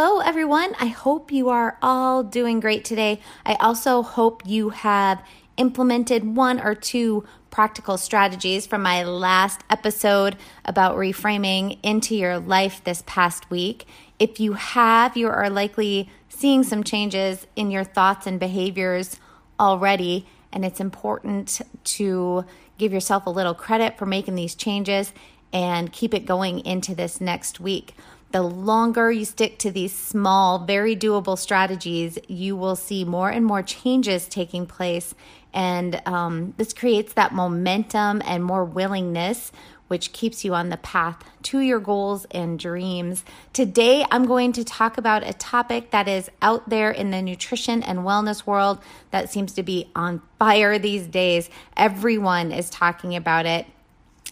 Hello, everyone. I hope you are all doing great today. I also hope you have implemented one or two practical strategies from my last episode about reframing into your life this past week. If you have, you are likely seeing some changes in your thoughts and behaviors already, and it's important to give yourself a little credit for making these changes and keep it going into this next week the longer you stick to these small, very doable strategies, you will see more and more changes taking place. And um, this creates that momentum and more willingness, which keeps you on the path to your goals and dreams. Today, I'm going to talk about a topic that is out there in the nutrition and wellness world that seems to be on fire these days. Everyone is talking about it.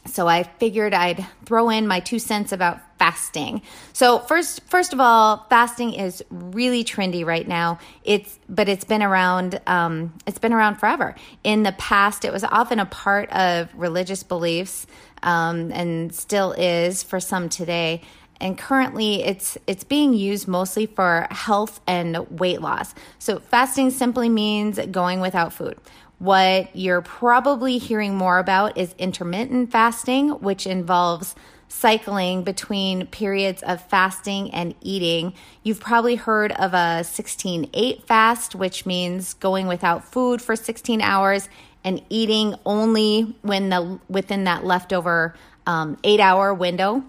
So I figured I'd throw in my two cents about fasting. So first first of all, fasting is really trendy right now. It's but it's been around um, it's been around forever. In the past, it was often a part of religious beliefs um, and still is for some today. And currently, it's it's being used mostly for health and weight loss. So fasting simply means going without food. What you're probably hearing more about is intermittent fasting, which involves cycling between periods of fasting and eating. You've probably heard of a 16 8 fast, which means going without food for 16 hours and eating only when the within that leftover um, eight hour window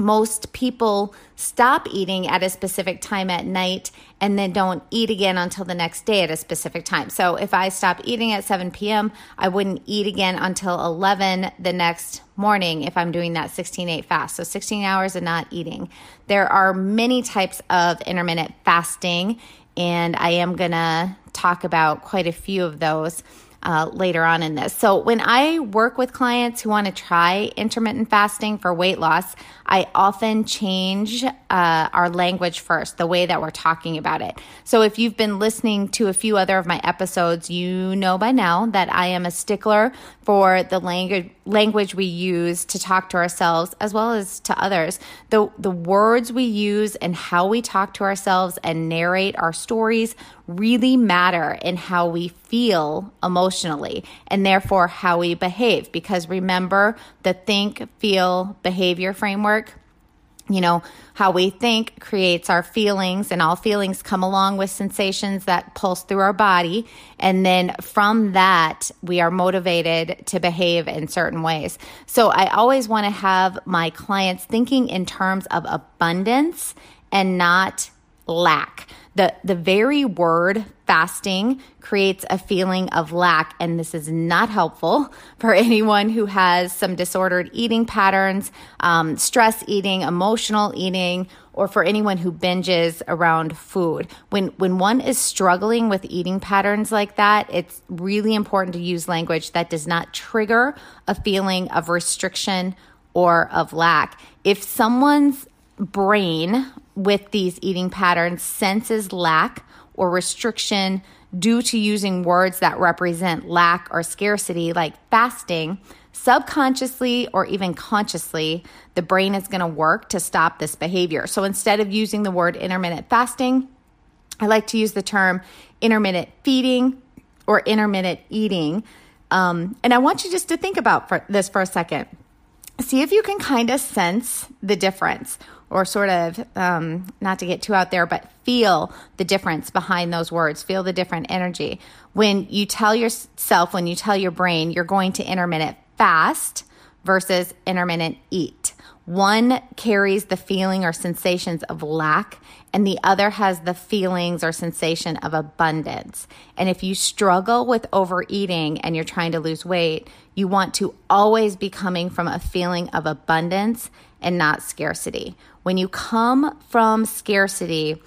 most people stop eating at a specific time at night and then don't eat again until the next day at a specific time. So if I stop eating at 7 p.m., I wouldn't eat again until 11 the next morning if I'm doing that 16 8 fast. So 16 hours of not eating. There are many types of intermittent fasting, and I am to talk about quite a few of those uh, later on in this. So, when I work with clients who want to try intermittent fasting for weight loss, I often change uh, our language first, the way that we're talking about it. So, if you've been listening to a few other of my episodes, you know by now that I am a stickler for the language language we use to talk to ourselves as well as to others. The the words we use and how we talk to ourselves and narrate our stories really matter in how we feel emotionally and therefore how we behave because remember the think feel behavior framework you know, how we think creates our feelings, and all feelings come along with sensations that pulse through our body. And then from that, we are motivated to behave in certain ways. So I always want to have my clients thinking in terms of abundance and not lack. The, the very word fasting creates a feeling of lack, and this is not helpful for anyone who has some disordered eating patterns, um, stress eating, emotional eating, or for anyone who binges around food. When, when one is struggling with eating patterns like that, it's really important to use language that does not trigger a feeling of restriction or of lack. If someone's brain with these eating patterns senses lack or restriction due to using words that represent lack or scarcity, like fasting, subconsciously or even consciously, the brain is going to work to stop this behavior. So instead of using the word intermittent fasting, I like to use the term intermittent feeding or intermittent eating. Um, and I want you just to think about for this for a second. See if you can kind of sense the difference or sort of um, not to get too out there, but feel the difference behind those words, feel the different energy. When you tell yourself, when you tell your brain, you're going to intermittent fast versus intermittent eat. One carries the feeling or sensations of lack, and the other has the feelings or sensation of abundance. And if you struggle with overeating and you're trying to lose weight, you want to always be coming from a feeling of abundance and not scarcity. When you come from scarcity,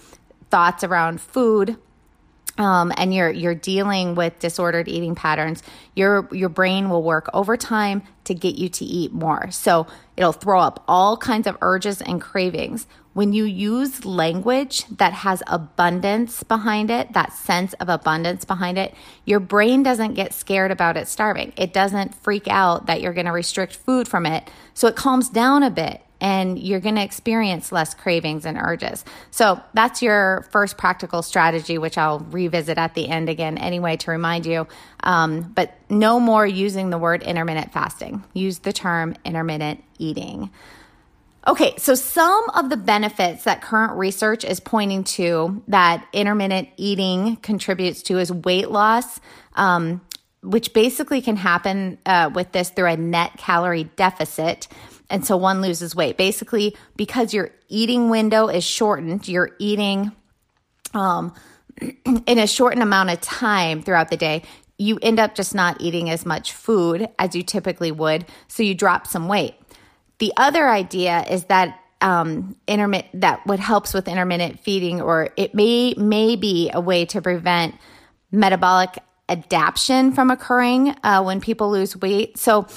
thoughts around food, um, and you're you're dealing with disordered eating patterns, your your brain will work overtime to get you to eat more. So it'll throw up all kinds of urges and cravings. When you use language that has abundance behind it, that sense of abundance behind it, your brain doesn't get scared about it starving. It doesn't freak out that you're going to restrict food from it. So it calms down a bit and you're going to experience less cravings and urges. So that's your first practical strategy, which I'll revisit at the end again anyway to remind you. Um, but no more using the word intermittent fasting. Use the term intermittent eating. Okay, so some of the benefits that current research is pointing to that intermittent eating contributes to is weight loss, um, which basically can happen uh, with this through a net calorie deficit. And so one loses weight. Basically, because your eating window is shortened, you're eating um, in a shortened amount of time throughout the day, you end up just not eating as much food as you typically would. So you drop some weight. The other idea is that um, intermittent that what helps with intermittent feeding, or it may may be a way to prevent metabolic adaptation from occurring uh, when people lose weight. So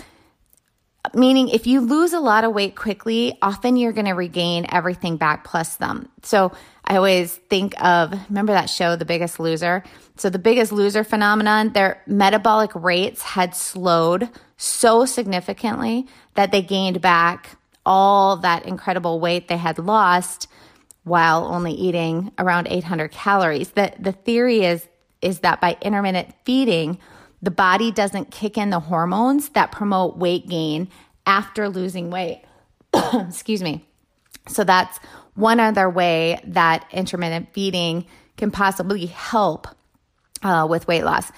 meaning if you lose a lot of weight quickly, often you're going to regain everything back plus them. So I always think of, remember that show, The Biggest Loser? So the Biggest Loser phenomenon, their metabolic rates had slowed so significantly that they gained back all that incredible weight they had lost while only eating around 800 calories. The, the theory is, is that by intermittent feeding, the body doesn't kick in the hormones that promote weight gain after losing weight. Excuse me. So that's one other way that intermittent feeding can possibly help uh, with weight loss.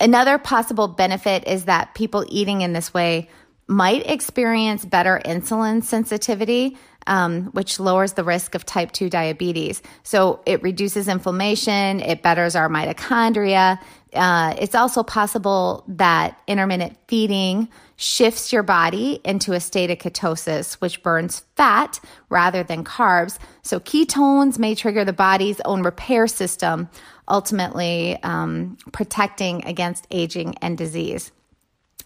Another possible benefit is that people eating in this way might experience better insulin sensitivity, um, which lowers the risk of type 2 diabetes. So it reduces inflammation, it betters our mitochondria. Uh, it's also possible that intermittent feeding shifts your body into a state of ketosis, which burns fat rather than carbs. So ketones may trigger the body's own repair system, ultimately um, protecting against aging and disease.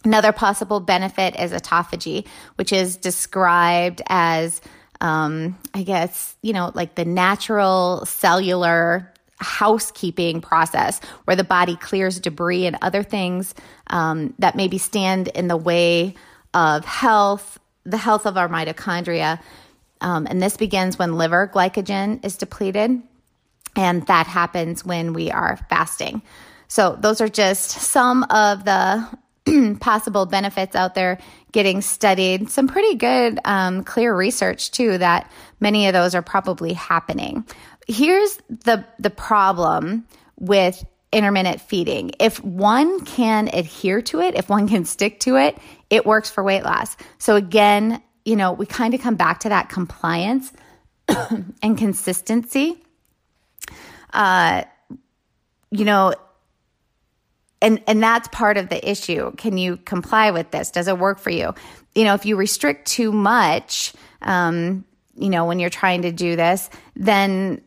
Another possible benefit is autophagy, which is described as, um, I guess, you know, like the natural cellular housekeeping process where the body clears debris and other things um, that maybe stand in the way of health, the health of our mitochondria. Um, and this begins when liver glycogen is depleted, and that happens when we are fasting. So, those are just some of the possible benefits out there getting studied. Some pretty good, um, clear research too that many of those are probably happening. Here's the the problem with intermittent feeding. If one can adhere to it, if one can stick to it, it works for weight loss. So again, you know, we kind of come back to that compliance and consistency. Uh, you know, and and that's part of the issue can you comply with this does it work for you you know if you restrict too much um, you know when you're trying to do this then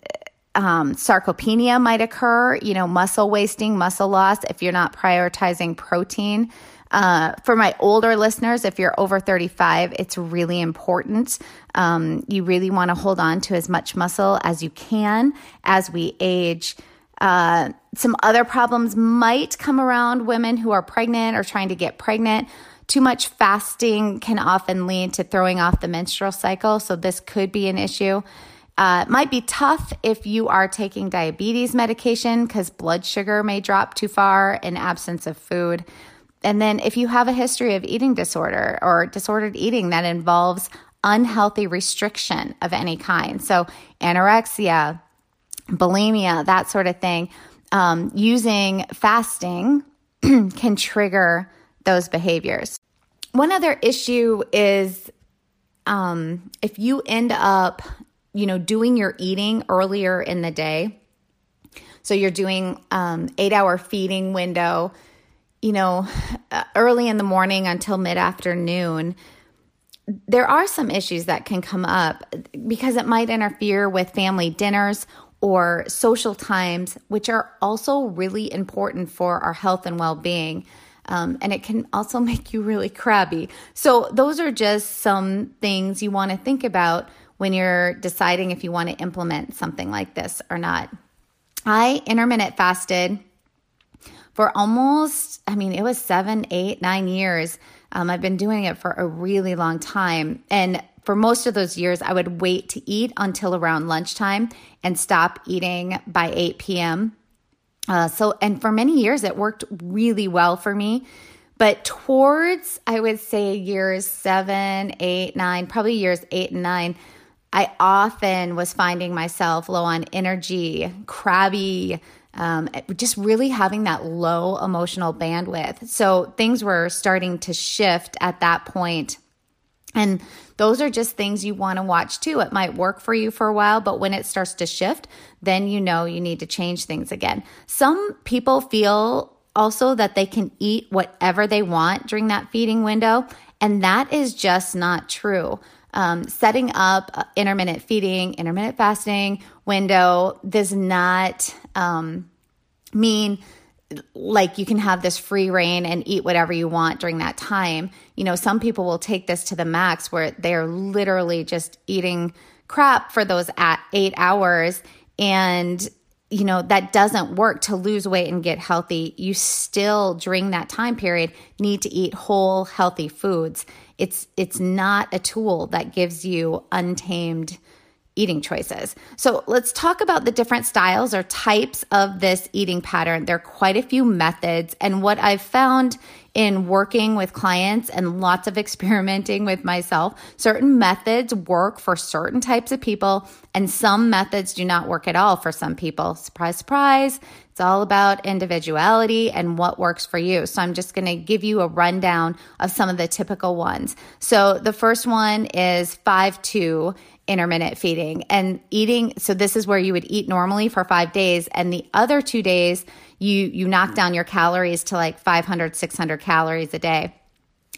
um, sarcopenia might occur you know muscle wasting muscle loss if you're not prioritizing protein uh, for my older listeners, if you're over 35, it's really important. Um, you really want to hold on to as much muscle as you can as we age. Uh, some other problems might come around women who are pregnant or trying to get pregnant. Too much fasting can often lead to throwing off the menstrual cycle, so this could be an issue. Uh, it might be tough if you are taking diabetes medication because blood sugar may drop too far in absence of food. And then if you have a history of eating disorder or disordered eating that involves unhealthy restriction of any kind, so anorexia, bulimia, that sort of thing, um, using fasting can trigger those behaviors. One other issue is um, if you end up, you know, doing your eating earlier in the day, so you're doing um, eight hour feeding window, you know, uh, early in the morning until mid afternoon. There are some issues that can come up because it might interfere with family dinners or social times, which are also really important for our health and well being. Um, and it can also make you really crabby. So, those are just some things you want to think about when you're deciding if you want to implement something like this or not. I intermittent fasted for almost, I mean, it was seven, eight, nine years. Um, I've been doing it for a really long time. And for most of those years, I would wait to eat until around lunchtime and stop eating by 8 p.m. Uh, so, and for many years, it worked really well for me. But towards, I would say, years seven, eight, nine, probably years eight and nine, I often was finding myself low on energy, crabby, um, just really having that low emotional bandwidth. So things were starting to shift at that point. And those are just things you want to watch too. It might work for you for a while, but when it starts to shift, then you know you need to change things again. Some people feel also that they can eat whatever they want during that feeding window, and that is just not true um, setting up intermittent feeding, intermittent fasting window does not um, mean like you can have this free rein and eat whatever you want during that time. You know, some people will take this to the max where they're literally just eating crap for those at eight hours. And you know that doesn't work to lose weight and get healthy. You still during that time period need to eat whole healthy foods. It's it's not a tool that gives you untamed eating choices. So let's talk about the different styles or types of this eating pattern. There are quite a few methods. And what I've found in working with clients and lots of experimenting with myself, certain methods work for certain types of people, and some methods do not work at all for some people. Surprise, surprise. It's all about individuality and what works for you. So I'm just going to give you a rundown of some of the typical ones. So the first one is 5 2 intermittent feeding and eating. So this is where you would eat normally for five days, and the other two days, you you knock down your calories to like 500 600 calories a day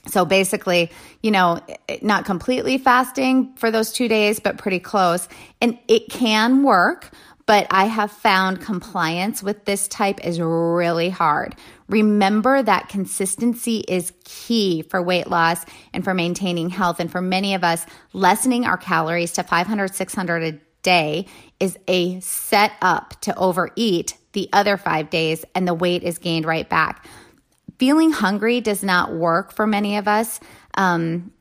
so basically, you know, not completely fasting for those two days, but pretty close. And it can work, but I have found compliance with this type is really hard. Remember that consistency is key for weight loss and for maintaining health. And for many of us, lessening our calories to 500, 600 a day is a set up to overeat the other five days and the weight is gained right back. Feeling hungry does not work for many of us. Um,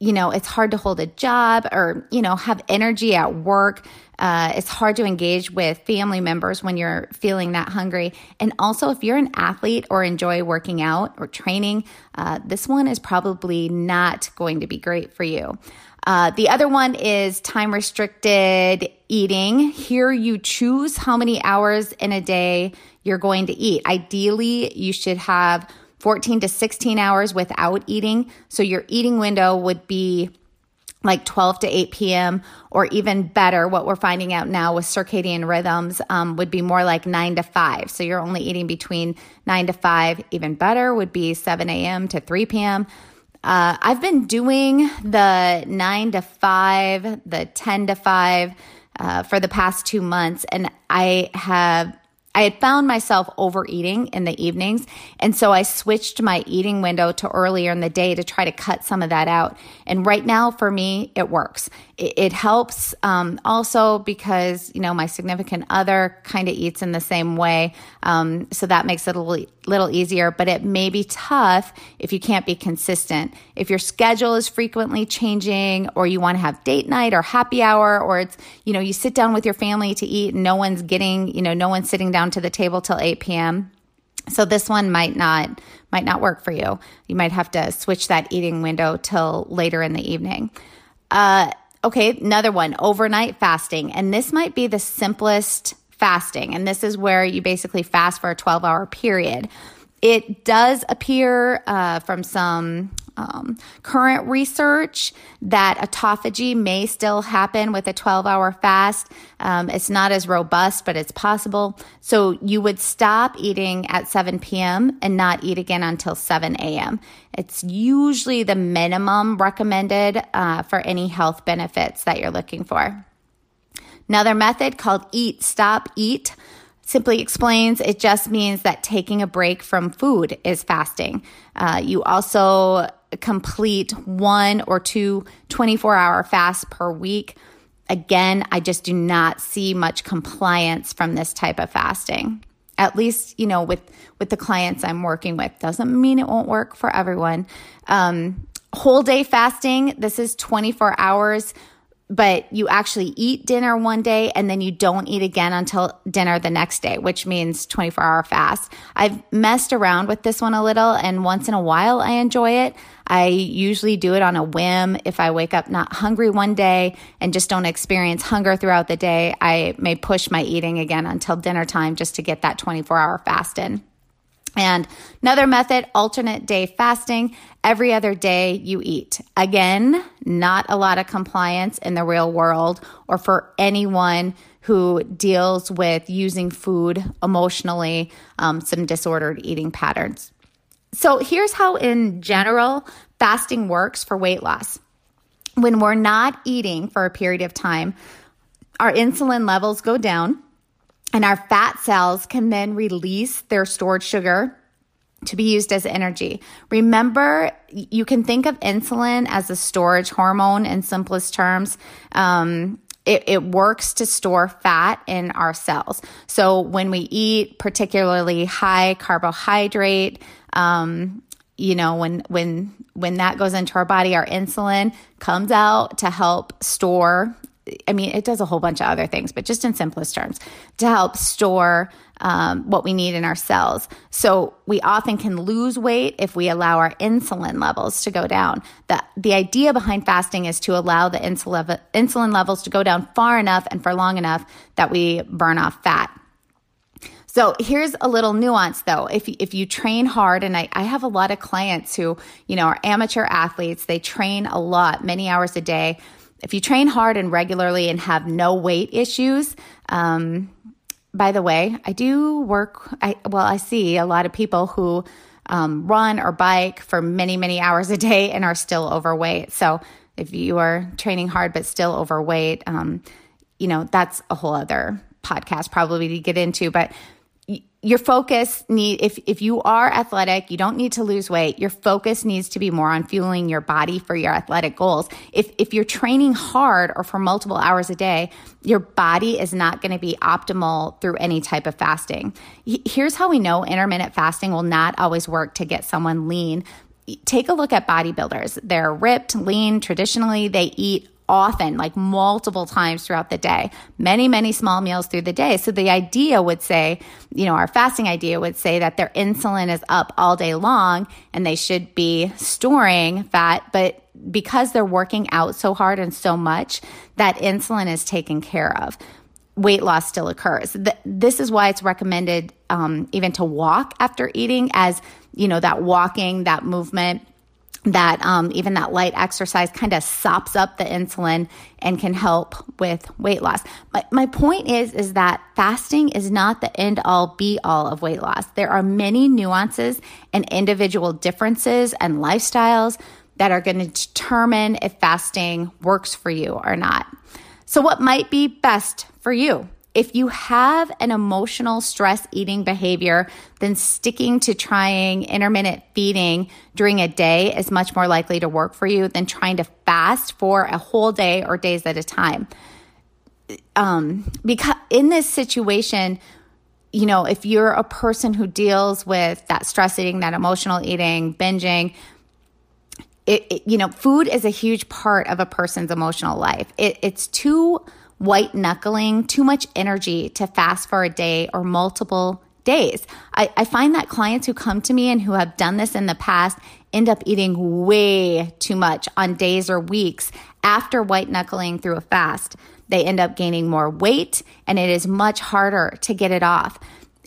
you know, it's hard to hold a job or, you know, have energy at work. Uh, it's hard to engage with family members when you're feeling that hungry. And also, if you're an athlete or enjoy working out or training, uh, this one is probably not going to be great for you. Uh, the other one is time restricted eating. Here you choose how many hours in a day you're going to eat. Ideally, you should have 14 to 16 hours without eating. So your eating window would be like 12 to 8 p.m. or even better, what we're finding out now with circadian rhythms um, would be more like 9 to 5. So you're only eating between 9 to 5. Even better would be 7 a.m. to 3 p.m. Uh, I've been doing the 9 to 5, the 10 to 5 uh, for the past two months, and I have I had found myself overeating in the evenings. And so I switched my eating window to earlier in the day to try to cut some of that out. And right now, for me, it works. It, it helps um, also because, you know, my significant other kind of eats in the same way. Um, so that makes it a little, little easier, but it may be tough if you can't be consistent. If your schedule is frequently changing or you want to have date night or happy hour or it's, you know, you sit down with your family to eat and no one's getting, you know, no one's sitting down to the table till 8 p.m. So this one might not might not work for you. You might have to switch that eating window till later in the evening. Uh, okay, another one, overnight fasting, and this might be the simplest fasting, and this is where you basically fast for a 12 hour period. It does appear uh, from some um, current research that autophagy may still happen with a 12 hour fast. Um, it's not as robust, but it's possible. So you would stop eating at 7 p.m. and not eat again until 7 a.m. It's usually the minimum recommended uh, for any health benefits that you're looking for. Another method called eat, stop, eat simply explains it just means that taking a break from food is fasting. Uh, you also complete one or two 24 hour fasts per week. Again, I just do not see much compliance from this type of fasting. At least, you know, with, with the clients I'm working with. Doesn't mean it won't work for everyone. Um, whole day fasting, this is 24 hours but you actually eat dinner one day and then you don't eat again until dinner the next day, which means 24 hour fast. I've messed around with this one a little and once in a while I enjoy it. I usually do it on a whim. If I wake up not hungry one day and just don't experience hunger throughout the day, I may push my eating again until dinner time just to get that 24 hour fast in. And another method, alternate day fasting. Every other day you eat. Again, not a lot of compliance in the real world or for anyone who deals with using food emotionally, um, some disordered eating patterns. So here's how, in general, fasting works for weight loss. When we're not eating for a period of time, our insulin levels go down and our fat cells can then release their stored sugar to be used as energy. Remember, you can think of insulin as a storage hormone in simplest terms. Um, it, it, works to store fat in our cells. So when we eat particularly high carbohydrate, um, you know, when when when that goes into our body, our insulin comes out to help store I mean, it does a whole bunch of other things, but just in simplest terms, to help store um, what we need in our cells. So we often can lose weight if we allow our insulin levels to go down. The, the idea behind fasting is to allow the insulin, insulin levels to go down far enough and for long enough that we burn off fat. So here's a little nuance though. If, if you train hard, and I, I have a lot of clients who, you know, are amateur athletes, they train a lot, many hours a day if you train hard and regularly and have no weight issues, um, by the way, I do work. I well, I see a lot of people who um, run or bike for many, many hours a day and are still overweight. So if you are training hard but still overweight, um, you know that's a whole other podcast probably to get into. But your focus need if if you are athletic, you don't need to lose weight. Your focus needs to be more on fueling your body for your athletic goals. If if you're training hard or for multiple hours a day, your body is not going to be optimal through any type of fasting. Here's how we know intermittent fasting will not always work to get someone lean. Take a look at bodybuilders. They're ripped, lean, traditionally they eat often, like multiple times throughout the day, many, many small meals through the day. So the idea would say, you know, our fasting idea would say that their insulin is up all day long and they should be storing fat, but because they're working out so hard and so much, that insulin is taken care of. Weight loss still occurs. This is why it's recommended um, even to walk after eating, as you know, that walking, that movement that um, even that light exercise kind of sops up the insulin and can help with weight loss. But my point is, is that fasting is not the end all be all of weight loss. There are many nuances and individual differences and lifestyles that are going to determine if fasting works for you or not. So what might be best for you? If you have an emotional stress eating behavior, then sticking to trying intermittent feeding during a day is much more likely to work for you than trying to fast for a whole day or days at a time. Um, because in this situation, you know, if you're a person who deals with that stress eating, that emotional eating, binging, it, it, you know, food is a huge part of a person's emotional life. It, it's too white knuckling, too much energy to fast for a day or multiple days. I, I find that clients who come to me and who have done this in the past end up eating way too much on days or weeks after white knuckling through a fast. They end up gaining more weight and it is much harder to get it off.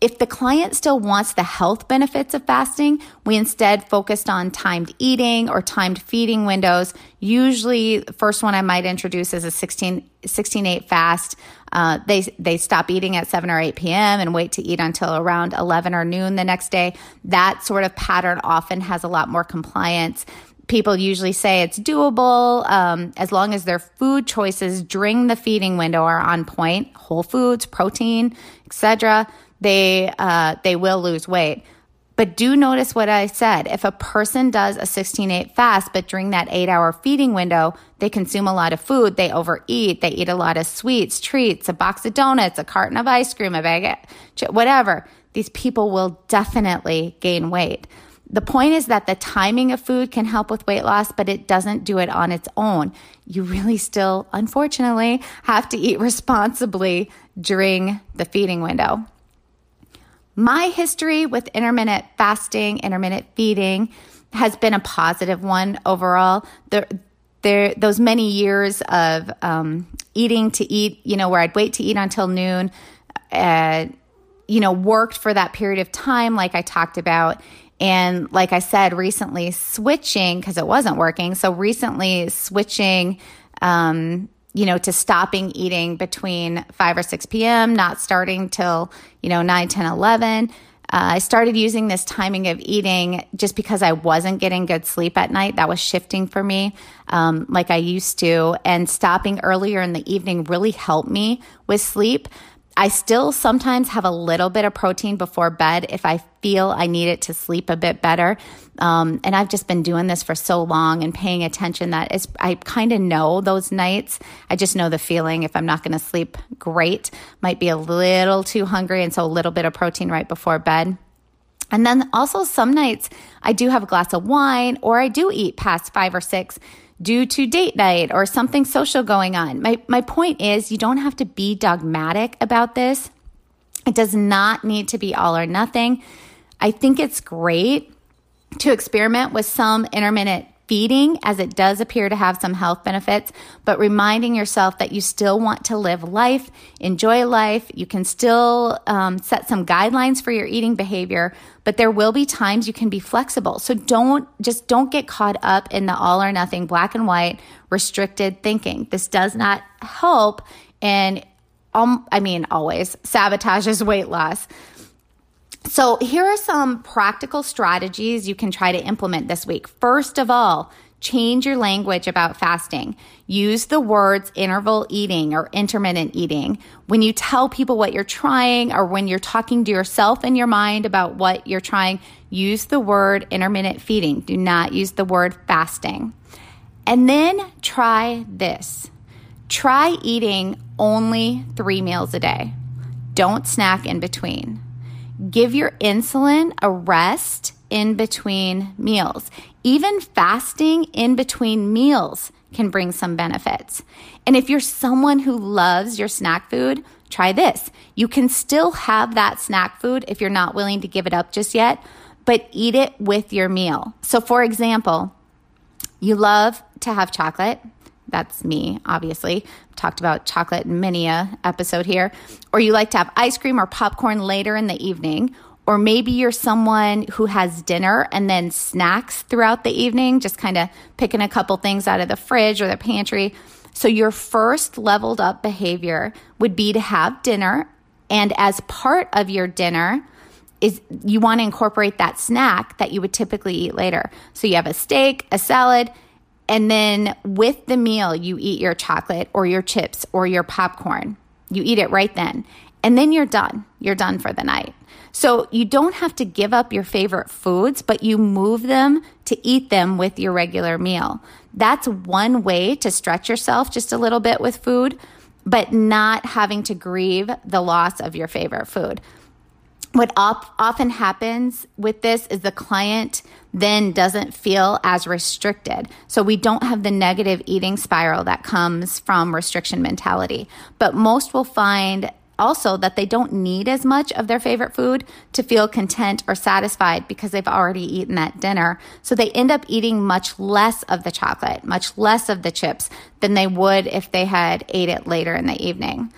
If the client still wants the health benefits of fasting, we instead focused on timed eating or timed feeding windows. Usually, the first one I might introduce is a 16, 16 8 fast. Uh, they, they stop eating at 7 or 8 p.m. and wait to eat until around 11 or noon the next day. That sort of pattern often has a lot more compliance people usually say it's doable um, as long as their food choices during the feeding window are on point whole foods protein etc they uh, they will lose weight. But do notice what I said. If a person does a 16 8 fast, but during that eight hour feeding window, they consume a lot of food, they overeat, they eat a lot of sweets, treats, a box of donuts, a carton of ice cream, a bag of whatever, these people will definitely gain weight. The point is that the timing of food can help with weight loss, but it doesn't do it on its own. You really still, unfortunately, have to eat responsibly during the feeding window. My history with intermittent fasting, intermittent feeding has been a positive one overall. There, there, those many years of um, eating to eat, you know, where I'd wait to eat until noon, uh, you know, worked for that period of time, like I talked about. And like I said, recently switching because it wasn't working. So recently switching um, you know, to stopping eating between 5 or 6 p.m., not starting till, you know, 9, 10, 11. Uh, I started using this timing of eating just because I wasn't getting good sleep at night. That was shifting for me, um, like I used to. And stopping earlier in the evening really helped me with sleep. I still sometimes have a little bit of protein before bed if I feel I need it to sleep a bit better. Um, and I've just been doing this for so long and paying attention that it's, I kind of know those nights. I just know the feeling if I'm not going to sleep great, might be a little too hungry. And so a little bit of protein right before bed. And then also some nights I do have a glass of wine or I do eat past five or six due to date night or something social going on. My, my point is, you don't have to be dogmatic about this. It does not need to be all or nothing. I think it's great to experiment with some intermittent feeding as it does appear to have some health benefits, but reminding yourself that you still want to live life, enjoy life. You can still um, set some guidelines for your eating behavior, but there will be times you can be flexible. So don't just don't get caught up in the all or nothing black and white restricted thinking. This does not help and um, I mean always sabotages weight loss. So, here are some practical strategies you can try to implement this week. First of all, change your language about fasting. Use the words interval eating or intermittent eating. When you tell people what you're trying or when you're talking to yourself in your mind about what you're trying, use the word intermittent feeding. Do not use the word fasting. And then try this try eating only three meals a day. Don't snack in between. Give your insulin a rest in between meals. Even fasting in between meals can bring some benefits. And if you're someone who loves your snack food, try this. You can still have that snack food if you're not willing to give it up just yet, but eat it with your meal. So, for example, you love to have chocolate that's me, obviously. Talked about chocolate in many a episode here. Or you like to have ice cream or popcorn later in the evening. Or maybe you're someone who has dinner and then snacks throughout the evening, just kind of picking a couple things out of the fridge or the pantry. So your first leveled up behavior would be to have dinner. And as part of your dinner, is you want to incorporate that snack that you would typically eat later. So you have a steak, a salad, and then with the meal, you eat your chocolate or your chips or your popcorn. You eat it right then. And then you're done. You're done for the night. So you don't have to give up your favorite foods, but you move them to eat them with your regular meal. That's one way to stretch yourself just a little bit with food, but not having to grieve the loss of your favorite food what op- often happens with this is the client then doesn't feel as restricted. So we don't have the negative eating spiral that comes from restriction mentality. But most will find also that they don't need as much of their favorite food to feel content or satisfied because they've already eaten that dinner. So they end up eating much less of the chocolate, much less of the chips than they would if they had ate it later in the evening.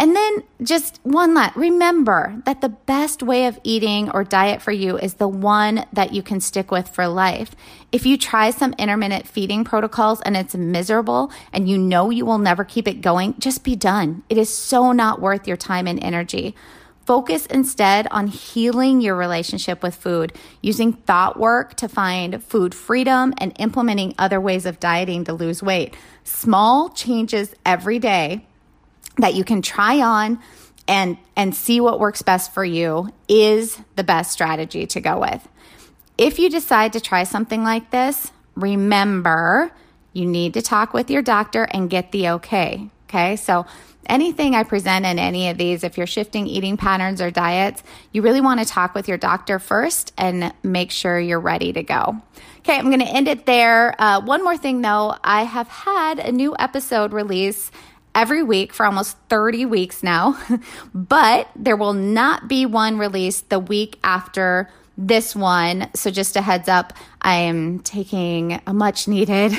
And then just one last remember that the best way of eating or diet for you is the one that you can stick with for life. If you try some intermittent feeding protocols and it's miserable and you know you will never keep it going, just be done. It is so not worth your time and energy. Focus instead on healing your relationship with food, using thought work to find food freedom and implementing other ways of dieting to lose weight. Small changes every day that you can try on and and see what works best for you is the best strategy to go with. If you decide to try something like this, remember you need to talk with your doctor and get the okay. Okay? So anything I present in any of these, if you're shifting eating patterns or diets, you really want to talk with your doctor first and make sure you're ready to go. Okay, I'm going to end it there. Uh, one more thing though, I have had a new episode release every week for almost 30 weeks now, but there will not be one released the week after this one. So, just a heads up, I am taking a much needed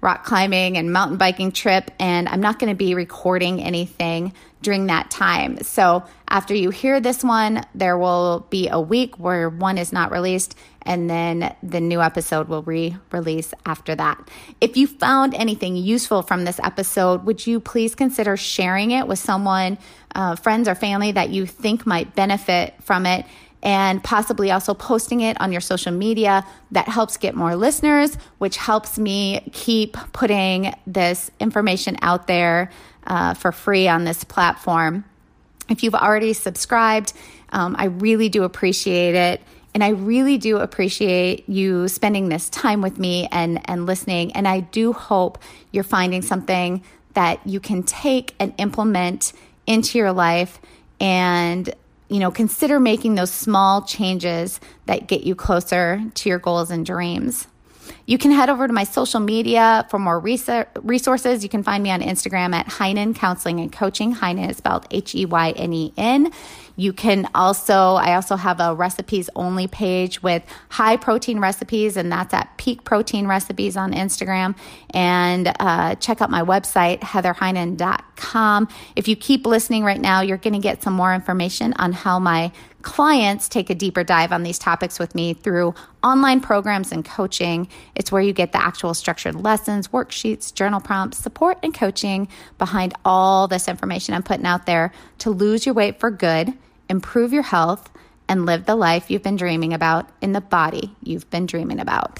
rock climbing and mountain biking trip, and I'm not going to be recording anything during that time. So, after you hear this one, there will be a week where one is not released, and then the new episode will re release after that. If you found anything useful from this episode, would you please consider sharing it with someone, uh, friends, or family that you think might benefit from it? And possibly also posting it on your social media. That helps get more listeners, which helps me keep putting this information out there uh, for free on this platform. If you've already subscribed, um, I really do appreciate it. And I really do appreciate you spending this time with me and, and listening. And I do hope you're finding something that you can take and implement into your life and you know, consider making those small changes that get you closer to your goals and dreams. You can head over to my social media for more resources. You can find me on Instagram at Heynen Counseling and Coaching. Heynen is spelled H E Y N E N. You can also, I also have a recipes only page with high protein recipes, and that's at Peak Protein Recipes on Instagram. And uh, check out my website, heatherheynen.com. If you keep listening right now, you're going to get some more information on how my clients take a deeper dive on these topics with me through online programs and coaching. It's where you get the actual structured lessons, worksheets, journal prompts, support, and coaching behind all this information I'm putting out there to lose your weight for good, improve your health, and live the life you've been dreaming about in the body you've been dreaming about.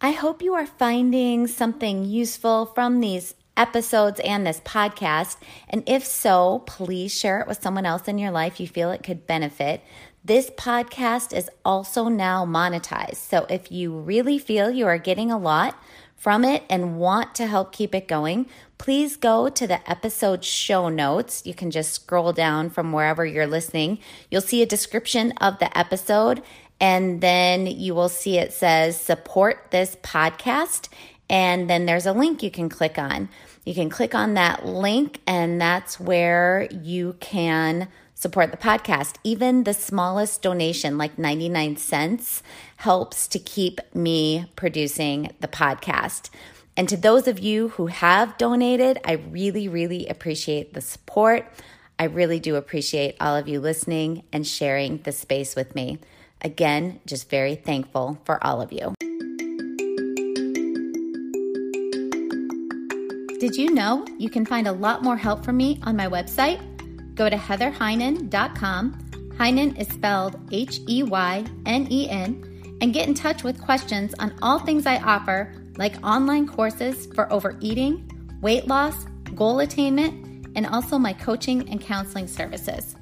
I hope you are finding something useful from these episodes and this podcast? And if so, please share it with someone else in your life you feel it could benefit. This podcast is also now monetized. So if you really feel you are getting a lot from it and want to help keep it going, please go to the episode show notes. You can just scroll down from wherever you're listening. You'll see a description of the episode, and then you will see it says support this podcast. And then there's a link you can click on. You can click on that link, and that's where you can support the podcast. Even the smallest donation, like 99 cents, helps to keep me producing the podcast. And to those of you who have donated, I really, really appreciate the support. I really do appreciate all of you listening and sharing the space with me. Again, just very thankful for all of you. Did you know you can find a lot more help from me on my website? Go to heatherheynen.com. Heynen is spelled H E Y N E N and get in touch with questions on all things I offer, like online courses for overeating, weight loss, goal attainment, and also my coaching and counseling services.